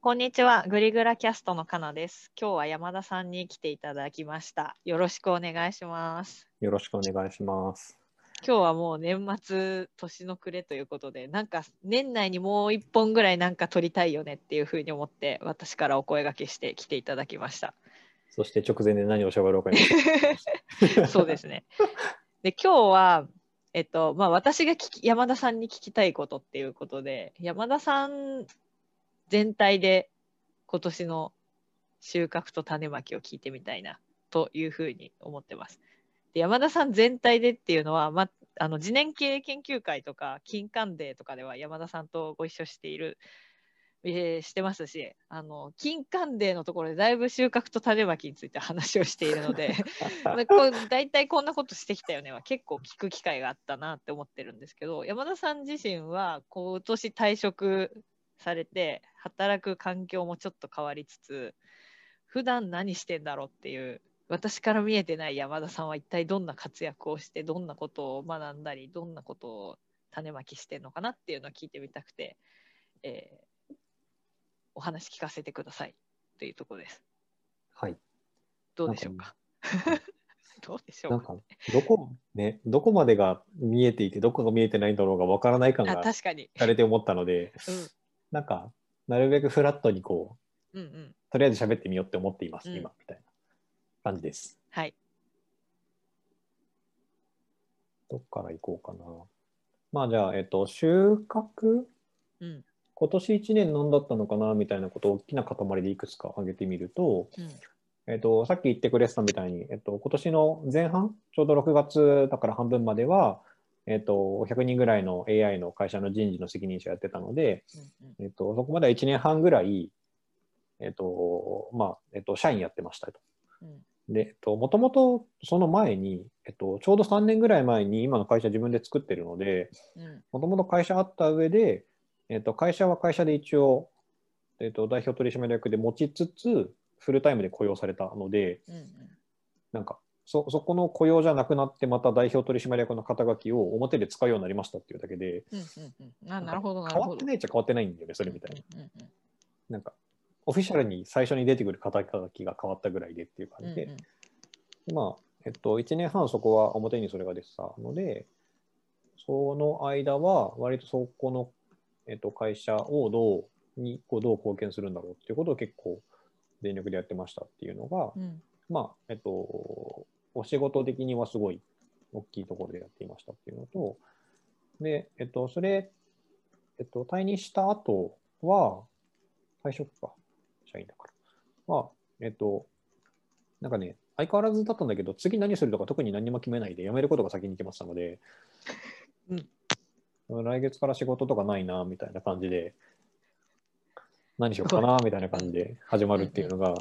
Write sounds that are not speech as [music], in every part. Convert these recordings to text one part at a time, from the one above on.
こんにちは、グリグラキャストのかなです。今日は山田さんに来ていただきました。よろしくお願いします。よろしくお願いします。今日はもう年末年の暮れということで、なんか年内にもう一本ぐらいなんか撮りたいよねっていうふうに思って、私からお声掛けして来ていただきました。そして直前で何を喋ろうかに。[laughs] そうですね。で、今日は、えっと、まあ、私が聞き山田さんに聞きたいことっていうことで、山田さん全体で今年の収穫と種まきを聞いてみたいなというふうに思ってます。で山田さん全体でっていうのは、ま、あの次年系研究会とか金環デーとかでは山田さんとご一緒している、えーしてますしあの金環デーのところでだいぶ収穫と種まきについて話をしているので [laughs] まあこう大体こんなことしてきたよねは結構聞く機会があったなって思ってるんですけど山田さん自身は今年退職されて働く環境もちょっと変わりつつ普段何してんだろうっていう私から見えてない山田さんは一体どんな活躍をしてどんなことを学んだりどんなことを種まきしてんのかなっていうのを聞いてみたくて、えーお話聞かせてくださいというところです。はい。どうでしょうか？はい [laughs] どうでしょなんうかか、どこ、ね、どこまでが見えていて、どこが見えてないんだろうがわからない感あが確かに。されて思ったので、なんか、なるべくフラットにこう、うんうんうん。とりあえず喋ってみようって思っています、うん今、みたいな感じです。はい。どっから行こうかな。まあじゃあ、えっと、収穫？うん今年1年何だったのかなみたいなことを大きな塊でいくつか挙げてみると、うんえっと、さっき言ってくれてたみたいに、えっと、今年の前半、ちょうど6月だから半分までは、えっと、100人ぐらいの AI の会社の人事の責任者やってたので、うんえっと、そこまでは1年半ぐらい、えっと、まあ、えっと、社員やってましたと。うん。で、えっと、もともとその前に、えっと、ちょうど3年ぐらい前に今の会社自分で作ってるので、うん。もともと会社あった上で、えっと、会社は会社で一応、えっと、代表取締役で持ちつつ、フルタイムで雇用されたので、うんうん。なんかそ、そこの雇用じゃなくなって、また代表取締役の肩書きを表で使うようになりましたっていうだけで、うんうんうん。あなるほどなるほど。変わって。ないっちゃ変わってないんだよね、それみたいな。うんうんなんか、オフィシャルに最初に出てくる肩書きが変わったぐらいでっていう感じで、うんうん。まあ、えっと、1年半そこは表にそれが出てた。ので、その間は割とそこの、えっと、会社をどうにこうどう貢献するんだろうっていうことを結構全力でやってましたっていうのが、うん。まあ、えっと、お仕事的にはすごい大きいところでやっていましたっていうのと、で、えっと、それ、えっと、退任した後は、退職か、社員だから。は、えっと、なんかね、相変わらずだったんだけど、次何するとか特に何も決めないで、辞めることが先に決まってたので、来月から仕事とかないな、みたいな感じで、何しようかな、みたいな感じで始まるっていうのが、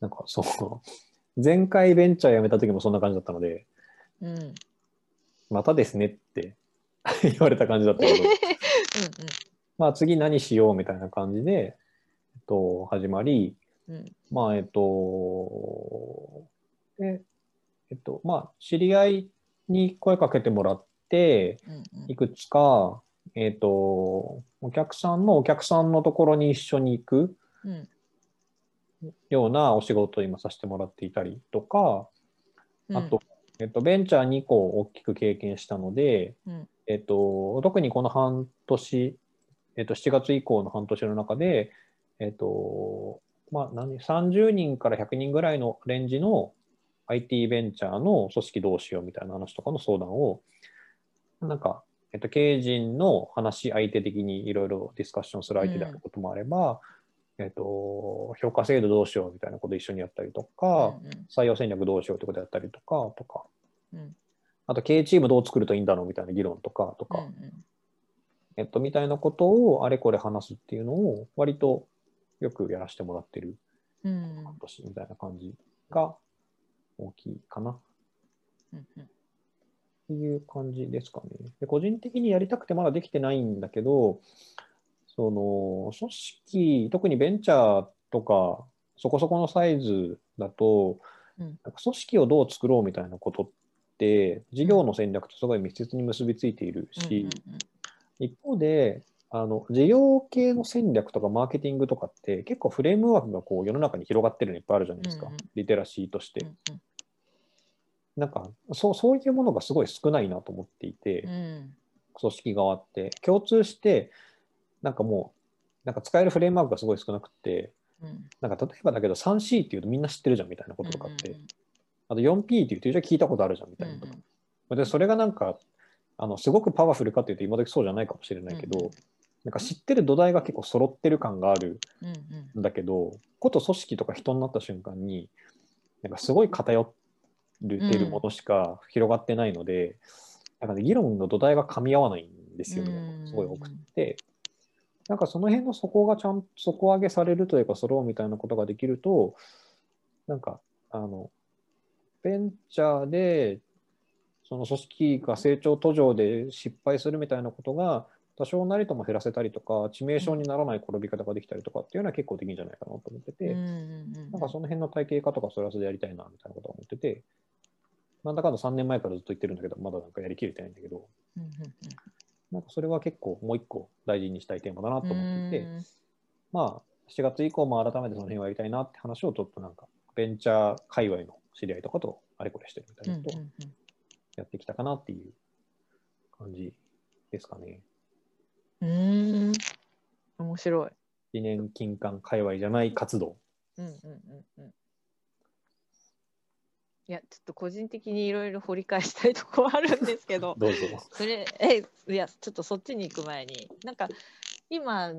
なんかそう、前回ベンチャー辞めた時もそんな感じだったので、うんうんうんまたですねって [laughs] 言われた感じだったけど、まあ次何しようみたいな感じで、えっと、始まり、うんうん。まあ、えっと、で、えっと、まあ、知り合いに声かけてもらって、うんうん。いくつか、えっと、お客さんのお客さんのところに一緒に行く。うんようなお仕事を今させてもらっていたりとか、うん。あと、えっと、ベンチャー2個大きく経験したので、うん。えっと、特にこの半年、えっと、7月以降の半年の中で、えっと、まあ、何、30人から100人ぐらいのレンジの IT ベンチャーの組織どうしようみたいな話とかの相談を、なんか、えっと、経営陣の話し相手的にいろいろディスカッションする相手であることもあれば、えっと、評価制度どうしようみたいなことを一緒にやったりとか、うんうん。採用戦略どうしようってことやったりとか、とか、うん。あと経営チームどう作るといいんだろうみたいな議論とか、とか、うんうん。えっと、みたいなことをあれこれ話すっていうのを割とよくやらせてもらってるう年みたいな感じが大きいかな。っうんうん。ていう感じですかね。で個人的にやりたくてまだできてないんだけど、その組織、特にベンチャーとかそこそこのサイズだと、うん。組織をどう作ろうみたいなことって、事業の戦略とすごい密接に結びついているし、うん一方で、あの事業系の戦略とかマーケティングとかって結構フレームワークがこう世の中に広がってるのいっぱいあるじゃないですか、うんうん。リテラシーとして、うん。なんかそうそういうものがすごい少ないなと思っていて、うん。組織側って。共通してなんかもうなんか使えるフレームワークがすごい少なくてうん。なんか例えばだけど 3C っていうとみんな知ってるじゃんみたいなこととかって、うんうんあと 4P っていうとじゃあ聞いたことあるじゃんみたいなこと、でそれがなんかあのすごくパワフルかっていうと今時そうじゃないかもしれないけど、うんうん。なんか知ってる土台が結構揃ってる感があるうんうん。んだけどこと組織とか人になった瞬間になんかすごい偏ってるものしか広がってないので、なんかね、議論の土台が噛み合わないんですよね、うんすごい多くて。なんかその辺の底がちゃんと底上げされるというか、揃うみたいなことができると、なんか、あの、ベンチャーで、その組織が成長途上で失敗するみたいなことが、多少なりとも減らせたりとか、致命傷にならない転び方ができたりとかっていうのは結構できるんじゃないかなと思ってて、うんうんうんなんかその辺の体系化とかそれはそれでやりたいなみたいなことは思ってて、なんだかんだ3年前からずっと言ってるんだけど、まだなんかやりきれてないんだけど、うんうんなんかそれは結構もう一個大事にしたいテーマだなとうん思っていて、うんまあ、7月以降も改めてその辺をやりたいなって話をちょっとなんか、ベンチャー界隈の知り合いとかとあれこれしてるみたいなことをやってきたかなっていう感じですかね。うん面白い。理念金管界隈じゃない活動。うんうんうんうんいや、ちょっと個人的にいろいろ掘り返したいとこはあるんですけど、[laughs] どうぞ。それ、え、いや、ちょっとそっちに行く前に、なんか、今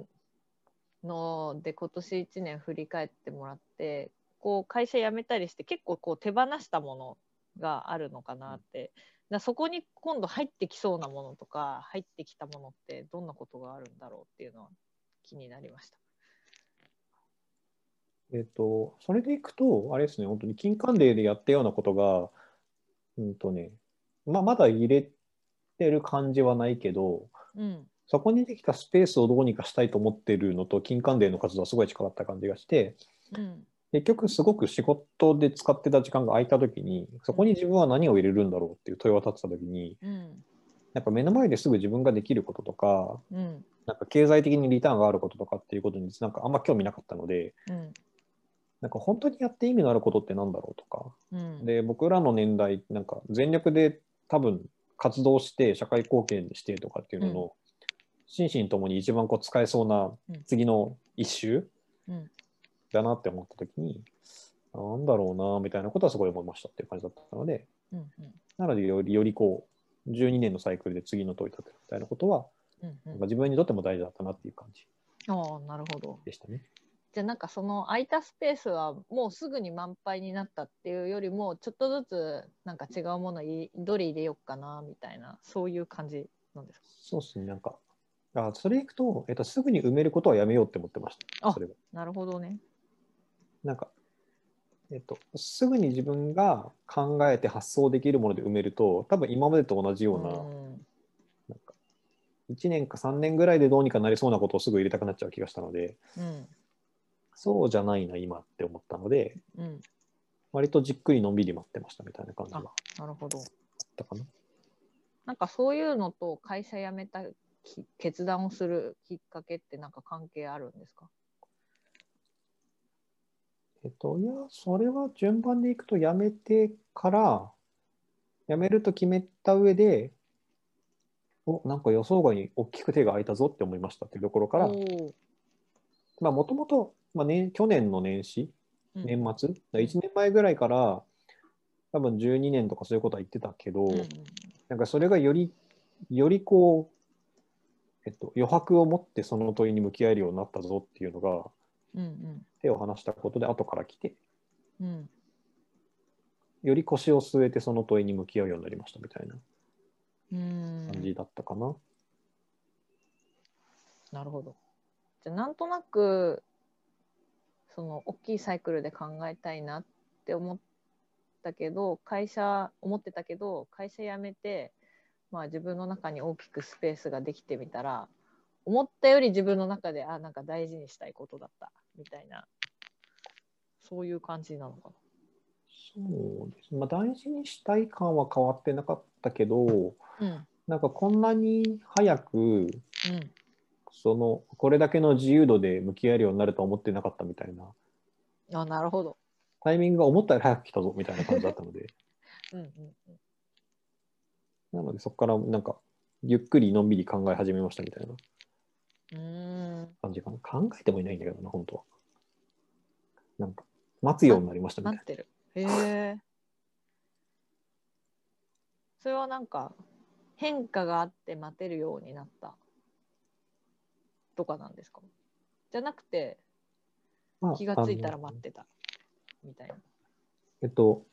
ので今年1年振り返ってもらって、こう、会社辞めたりして、結構こう手放したものがあるのかなって。だそこに今度入ってきそうなものとか、入ってきたものってどんなことがあるんだろうっていうのは気になりました。えっと、それでいくと、あれですね、本当に金管デーでやったようなことが、うんとね、まあ、まだ入れてる感じはないけど、うん。そこにできたスペースをどうにかしたいと思ってるのと、金管デーの活動はすごい近かった感じがして、うん。結局すごく仕事で使ってた時間が空いた時に、そこに自分は何を入れるんだろうっていう問いを立てた時に、うん。なんか目の前ですぐ自分ができることとか、うん。なんか経済的にリターンがあることとかっていうことになんかあんま興味なかったので、うん。なんか本当にやって意味のあることってなんだろうとか、うん。で僕らの年代なんか全力で多分活動して社会貢献してとかっていうのの、心身ともに一番こう使えそうなうん次の一周うんだなって思った時に、なんだろうなみたいなことはすごい思いましたっていう感じだったのでうん。うん。なのでよりよりこう12年のサイクルで次の問い立てるみたいなことは、うん。なんか自分にとっても大事だったなっていう感じああ、なるほど。じゃあなんかその空いたスペースはもうすぐに満杯になったっていうよりもちょっとずつなんか違うものいどれ入れようかなみたいなそういう感じなんですか？そうですね。なんかあそれいくと、えっと、すぐに埋めることはやめようって思ってました。あそれは。なるほどね。なんか、えっと、すぐに自分が考えて発想できるもので埋めると、多分今までと同じような、ん。なんか、1年か3年ぐらいでどうにかなりそうなことをすぐ入れたくなっちゃう気がしたので、うんそうじゃないな、今って思ったので、うん割とじっくりのんびり待ってましたみたいな感じがなるほど。たかな。なんかそういうのと会社辞めたき決断をするきっかけってなんか関係あるんですか？えっと、いや、それは順番でいくと、辞めてから、辞めると決めた上で、お、なんか予想外に大きく手が空いたぞって思いましたっていうところから、まあ、もともと、まあね、去年の年始、うん。年末、1年前ぐらいから、多分12年とかそういうことは言ってたけど、うんうんなんかそれがより、よりこう、えっと、余白を持ってその問いに向き合えるようになったぞっていうのが、うん手を離したことで後から来て、うんうん。より腰を据えてその問いに向き合うようになりましたみたいなうん。感じだったかな。なるほど。じゃあなんとなくその大きいサイクルで考えたいなって思ったけど会社思ってたけど会社辞めて、まあ、自分の中に大きくスペースができてみたら思ったより自分の中であなんか大事にしたいことだったみたいなそういう感じなのかそうです。まあ、大事にしたい感は変わってなかったけど、な。うんなんかこんなに早くうんそのこれだけの自由度で向き合えるようになるとは思ってなかったみたいなあなるほど。タイミングが思ったより早く来たぞみたいな感じだったのでうんうんうん。なのでそこからなんかゆっくりのんびり考え始めましたみたいなうーん感じかな考えてもいないんだけどな本当はなんか待つようになりましたみたいな待ってる。へえ。それはなんか変化があって待てるようになったとかなんですか？じゃなくてまあ気がついたら待ってたみたいな。えっと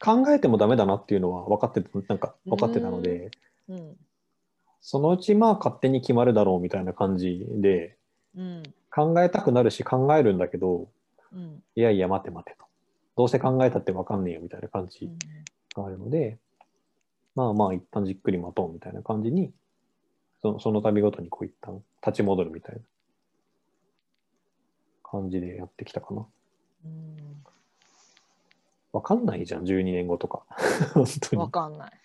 考えてもダメだなっていうのは分かってたなんか分かってたのでうん。そのうちまあ勝手に決まるだろうみたいな感じでうん考えたくなるし考えるんだけどうん。いやいや待て待てと。どうせ考えたって分かんねえよみたいな感じうんがあるので、まあまあ一旦じっくり待とうみたいな感じにそのその度ごとにこう一旦立ち戻るみたいな感じでやってきたかなうん分かんないじゃん12年後とか [laughs] 本当にわかんない。[laughs]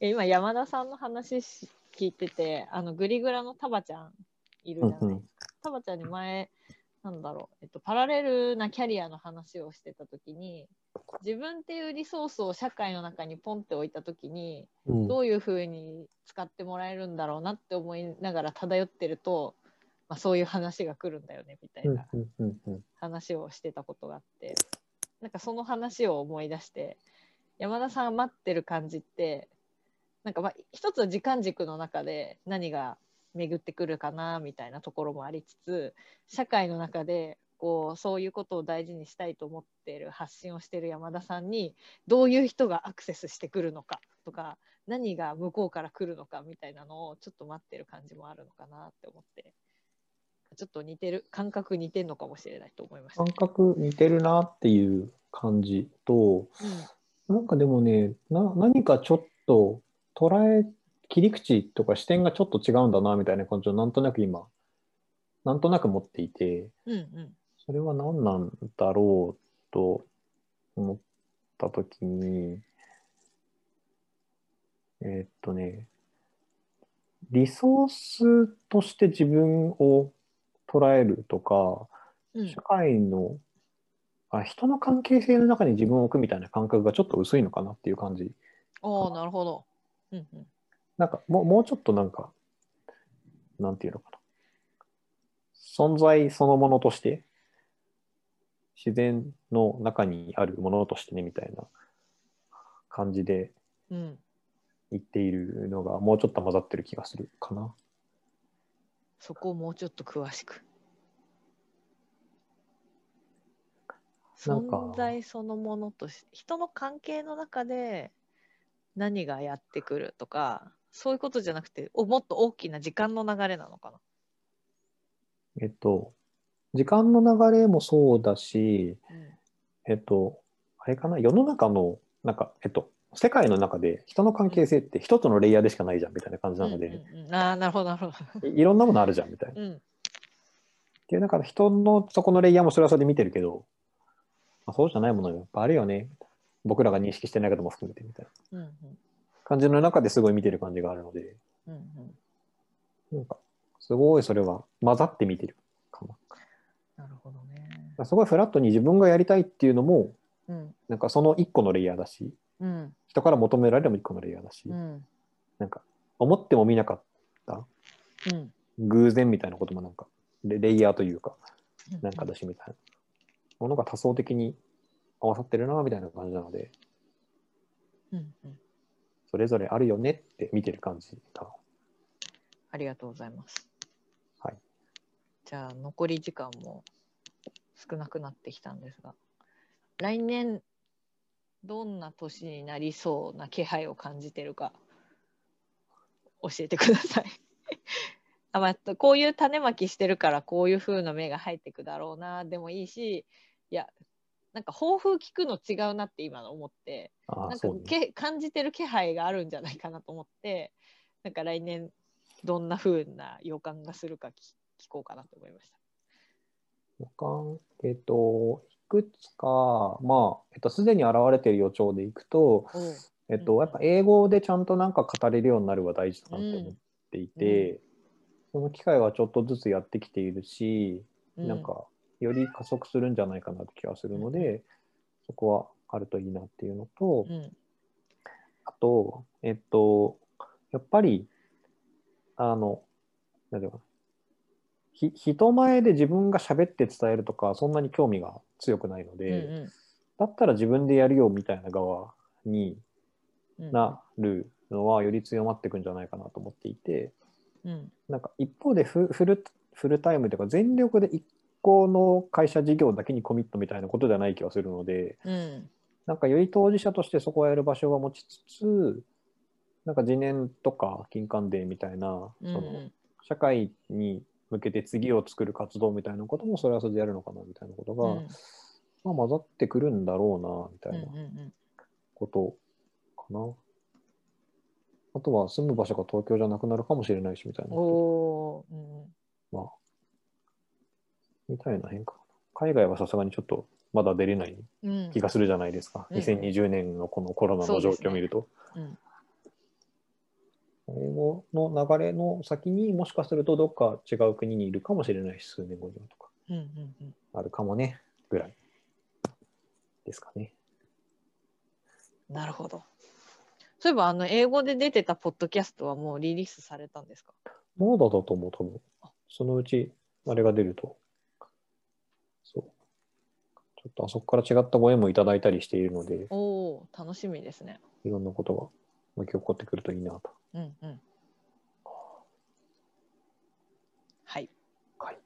え今山田さんの話し聞いててあのグリグラのタバちゃんいるじゃないですか。うんうんタバちゃんに前なんだろう、えっと、パラレルなキャリアの話をしてた時に自分っていうリソースを社会の中にポンって置いた時にうん。どういうふうに使ってもらえるんだろうなって思いながら漂ってると、まあ、そういう話が来るんだよねみたいな話をしてたことがあってなんかその話を思い出して山田さんが待ってる感じってなんかまあ一つは時間軸の中で何が巡ってくるかなみたいなところもありつつ社会の中でこうそういうことを大事にしたいと思っている発信をしている山田さんにどういう人がアクセスしてくるのかとか何が向こうから来るのかみたいなのをちょっと待ってる感じもあるのかなって思ってちょっと似てる感覚似てるのかもしれないと思いました。感覚似てるなっていう感じとなんかでもねな何かちょっと捉え切り口とか視点がちょっと違うんだなみたいな感じをなんとなく今なんとなく持っていてうんうん。それは何なんだろうと思った時にえーっとねリソースとして自分を捉えるとかうん。社会のあ人の関係性の中に自分を置くみたいな感覚がちょっと薄いのかなっていう感じおーなるほど。うんうんなんかもうもうちょっとなんかなんていうのかな存在そのものとして自然の中にあるものとしてねみたいな感じでうん言っているのがもうちょっと混ざってる気がするかな。そこをもうちょっと詳しく。存在そのものとして人の関係の中で何がやってくるとかそういうことじゃなくておもっと大きな時間の流れなのかな？えっと時間の流れもそうだしえっとあれかな？世の中のなんかえっと世界の中で人の関係性って一つのレイヤーでしかないじゃんみたいな感じなので、うんうんうん。ああなるほどなるほど。いいろんなものあるじゃんみたいな。っうん。ていうだから人のそこのレイヤーもそれはそれで見てるけど、まあ、そうじゃないものがやっぱあるよね。僕らが認識してないことも含めてみたいな。うんうん感じの中ですごい見てる感じがあるので。うんうん。なんかすごいそれは混ざって見てるかな。なるほどね。すごいフラットに自分がやりたいっていうのもうん。なんかその一個のレイヤーだしうん。人から求められるも一個のレイヤーだし、うん。なんか思っても見なかったうん。偶然みたいなこともなんかレレイヤーというかなんかだしみたいな。ものが多層的に合わさってるなみたいな感じなので。うんうんそれぞれあるよねって見てる感じかな。ありがとうございます。はい。じゃあ残り時間も少なくなってきたんですが、来年どんな年になりそうな気配を感じてるか教えてください。[laughs] あまあ、こういう種まきしてるからこういう風な芽が入ってくだろうなでもいいしいやなんか抱負聞くの違うなって今の思ってなんかね。け感じてる気配があるんじゃないかなと思ってなんか来年どんな風な予感がするか聞聞こうかなと思いました。予感？えっといくつかまあえっとすでに現れている予兆でいくとおうえっと、うん。やっぱ英語でちゃんとなんか語れるようになるは大事だなと思っていて、その機会はちょっとずつやってきているし、うなんかより加速するんじゃないかなって気がするので、そこはあるといいなっていうのと、うん。あと、えっと、やっぱり、あの、なんていうのかな。ひ人前で自分が喋って伝えるとか、そんなに興味が強くないのうんで、だったら自分でやるよみたいな側にうん。うんなるのはより強まっていくんじゃないかなと思っていて、うん。なんか一方でフフルフルタイムというか全力で一個の会社事業だけにコミットみたいなことではない気がするので、うんなんかより当事者としてそこをやる場所を持ちつつ、なんか次年とか金環デーみたいな、うんその社会に向けて次を作る活動みたいなこともそれはそれでやるのかなみたいなことが、うんまあ、混ざってくるんだろうなみたいなうんうんことかな。あとは住む場所が東京じゃなくなるかもしれないしみたいなうん。おーうんまあ、みたいな変化。海外はさすがにちょっとまだ出れないうん気がするじゃないですか。うん2020年のこのコロナの状況を見ると。うん英語の流れの先にもしかするとどっか違う国にいるかもしれないし、数年後にはとか、うんうんうんあるかもね、ぐらいですかね。なるほど。そういえば、あの、英語で出てたポッドキャストはもうリリースされたんですか？まだだと思う、多分。そのうち、あれが出ると。ちょっとあそこから違ったご縁もいただいたりしているので、おおー楽しみですね。いろんなことがもう一回起こってくるといいなと。うんうん。はい。はい。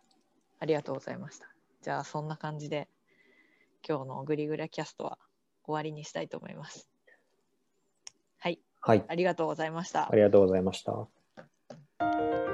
ありがとうございました。じゃあ、そんな感じで、今日のグリグラキャストは終わりにしたいと思います。はい。はい。ありがとうございましたあ。りがとうございました。